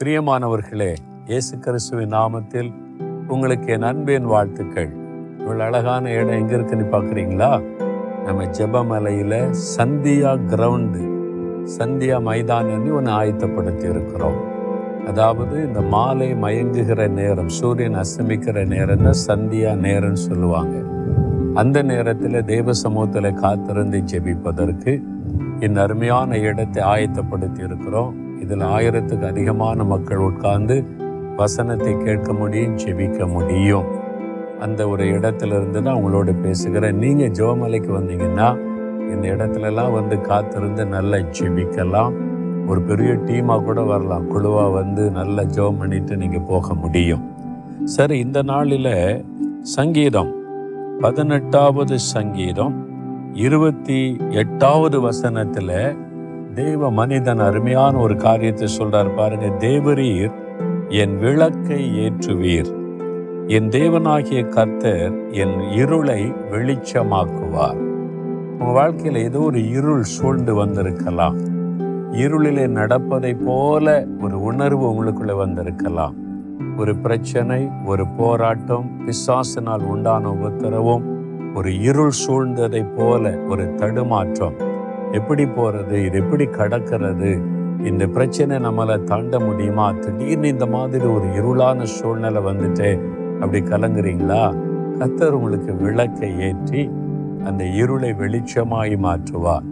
பிரியமானவர்களே இயேசு கிறிஸ்துவின் நாமத்தில் உங்களுக்கு என் அன்பின் வாழ்த்துக்கள். இவ்வளோ அழகான இடம் எங்கே இருக்குன்னு பார்க்குறீங்களா நம்ம ஜெபமலையில் சந்தியா கிரவுண்டு சந்தியா மைதானம்னு ஒன்று ஆயத்தப்படுத்தி இருக்கிறோம். அதாவது இந்த மாலை மயங்குகிற நேரம் சூரியன் அஸ்தமிக்கிற நேரம் தான் சந்தியா நேரம்னு சொல்லுவாங்க. அந்த நேரத்தில் தேவ சமூகத்தில் காத்திருந்து ஜெபிப்பதற்கு இந்த அருமையான இடத்தை ஆயத்தப்படுத்தி இருக்கிறோம். இதில் ஆயிரத்துக்கு அதிகமான மக்கள் உட்கார்ந்து வசனத்தை கேட்க முடியும் ஜெபிக்க முடியும். அந்த ஒரு இடத்துல இருந்து தான் உங்களோட பேசுகிறேன். நீங்கள் ஜோமலைக்கு வந்தீங்கன்னா இந்த இடத்துலலாம் வந்து காத்திருந்து நல்லா ஜெபிக்கலாம். ஒரு பெரிய டீமாக கூட வரலாம். குழுவாக வந்து நல்லா ஜெபம் பண்ணிட்டு நீங்கள் போக முடியும். சரி இந்த நாளில் சங்கீதம். பதினெட்டாவது சங்கீதம். இருபத்தி எட்டாவது வசனத்தில் தேவ மனிதன் அருமையான ஒரு காரியத்தை சொல்றார் பாருங்க தேவரீர் என் விளக்கை ஏற்றுவீர். என் தேவனாகிய கர்த்தர் என் இருளை வெளிச்சமாக்குவார். உங்க வாழ்க்கையில் ஏதோ ஒரு இருள் சூழ்ந்து வந்திருக்கலாம். இருளிலே நடப்பதை போல ஒரு உணர்வு உங்களுக்குள்ள வந்திருக்கலாம். ஒரு பிரச்சனை ஒரு போராட்டம் பிசாசினால் உண்டான உபத்திரவும் ஒரு இருள் சூழ்ந்ததை போல ஒரு தடுமாற்றம். எப்படி போறது இது எப்படி கடக்கிறது இந்த பிரச்சனை நம்மளை தாண்ட முடியுமா? திடீர்னு இந்த மாதிரி ஒரு இருளான சூழ்நிலை வந்துட்டு அப்படி கலங்குறீங்களா? கத்தர் உங்களுக்கு விளக்கை ஏற்றி அந்த இருளை வெளிச்சமாய் மாற்றுவார்.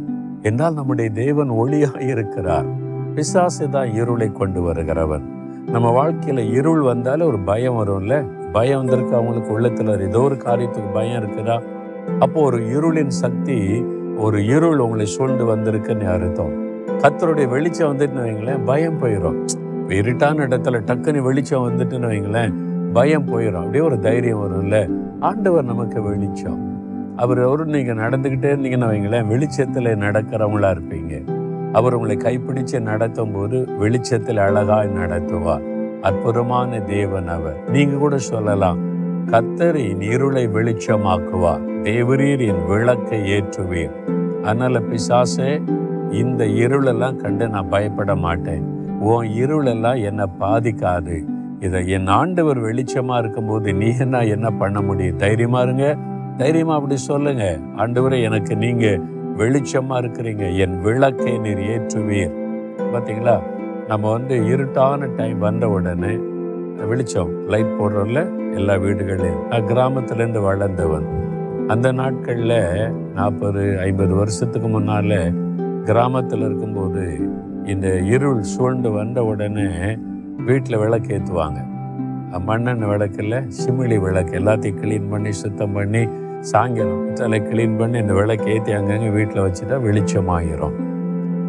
என்றால் நம்முடைய தேவன் ஒளியாக இருக்கிறார். பிசாசு தான் இருளை கொண்டு வருகிறவன் நம்ம வாழ்க்கையில இருள் வந்தாலே ஒரு பயம் வரும்ல? பயம் வந்திருக்கு அவங்களுக்கு உள்ளத்துல ஏதோ ஒரு காரியத்துக்கு பயம் இருக்குதா? அப்போ ஒரு இருளின் சக்தி ஒரு இருள் உங்களை சூழ்ந்து வந்திருக்குன்னு அர்த்தம்? கத்தருடைய வெளிச்சம் வந்துட்டுன்னு வைங்களேன் பயம் போயிடும் இருட்டான இடத்துல டக்குன்னு வெளிச்சம் வந்துட்டுன்னு வைங்களேன் பயம் போயிடும் அப்படியே ஒரு தைரியம் வரும்ல? ஆண்டவர் நமக்கு வெளிச்சம். அவர் அவரும் நீங்கள் நடந்துக்கிட்டே இருந்தீங்கன்னு வைங்களேன் வெளிச்சத்தில் நடக்கிறவங்களா இருப்பீங்க. அவர் உங்களை கைப்பிடிச்சு நடத்தும் போது வெளிச்சத்தில் அழகாய் நடத்துவார். அற்புதமான தேவன் அவர். நீங்க கூட சொல்லலாம் கத்தரின் இருளை வெளிச்சமாக்குவார். தேவரீர் என் விளக்கை ஏற்றுவீர் அதனால பிசாசே இந்த இருளெல்லாம் கண்டு நான் பயப்பட மாட்டேன். உன் இருளெல்லாம் என்னை பாதிக்காது. இதை என் ஆண்டவர் வெளிச்சமா இருக்கும்போது நீ என்ன என்ன பண்ண முடியும்? தைரியமா இருங்க. தைரியமா அப்படி சொல்லுங்க. ஆண்டவரை எனக்கு நீங்க வெளிச்சமா இருக்கிறீங்க. என் விளக்கை நீர் ஏற்றுவீர். பார்த்தீங்களா நம்ம வந்து இருட்டான டைம் வந்த உடனே வெளிச்சம் லைட் போடுறோம்ல எல்லா வீடுகளையும். நான் கிராமத்துலேருந்து வளர்ந்தவன். அந்த நாட்களில் நாற்பது ஐம்பது வருஷத்துக்கு முன்னால் கிராமத்தில் இருக்கும்போது இந்த இருள் சூழ்ந்து வந்த உடனே வீட்டில் விளக்கு ஏற்றுவாங்க மண்ணெண்ணெய் விளக்கில் சிமிழி விளக்கு எல்லாத்தையும் க்ளீன் பண்ணி சுத்தம் பண்ணி சாயங்காலம் தலை க்ளீன் பண்ணி இந்த விளக்கு ஏற்றி அங்கங்கே வீட்டில் வச்சுட்டா வெளிச்சமாகிரும்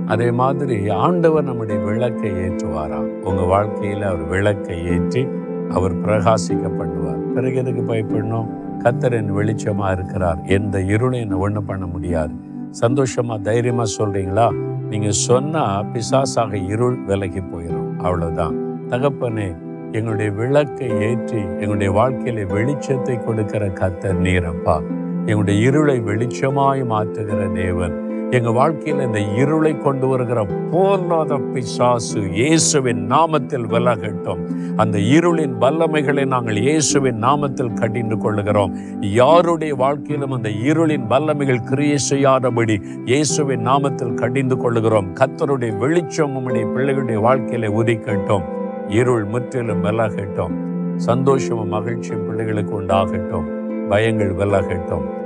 அதே மாதிரி ஆண்டவர் நம்முடைய விளக்கை ஏற்றுவாராம் உங்கள் வாழ்க்கையில் அவர் விளக்கை ஏற்றி அவர் பிரகாசிக்க பண்ணுவார் பிறகு எதுக்கு பயப்படணும்? கத்தர் என் வெளிச்சமாக இருக்கிறார். எந்த இருளை என்ன ஒன்றும் பண்ண முடியாது. சந்தோஷமாக தைரியமாக சொல்கிறீங்களா நீங்கள் சொன்னால் பிசாசாக இருள் விலகி போயிடும் அவ்வளோதான் தகப்பனே எங்களுடைய விளக்கை ஏற்றி எங்களுடைய வாழ்க்கையில வெளிச்சத்தை கொடுக்கிற கத்தர் நீரப்பா எங்களுடைய இருளை வெளிச்சமாய் மாற்றுகிற தேவன். எங்க வாழ்க்கையில் இந்த இருளை கொண்டு வருகிற போர்நாத பிசாசு இயேசுவின் நாமத்தில் விலகட்டும். அந்த இருளின் வல்லமைகளை நாங்கள் இயேசுவின் நாமத்தில் கடிந்து கொள்ளுகிறோம். யாருடைய வாழ்க்கையிலும் அந்த இருளின் வல்லமைகள் கிரியை செய்யாதபடி இயேசுவின் நாமத்தில் கடிந்து கொள்ளுகிறோம். கத்தருடைய வெளிச்சம் உம்முடைய பிள்ளைகளுடைய வாழ்க்கையில உதிக்கட்டும். இருள் முற்றிலும் விலகட்டும். சந்தோஷமும் மகிழ்ச்சியும் பிள்ளைகளுக்கு உண்டாகட்டும். பயங்கள் விலகட்டும்.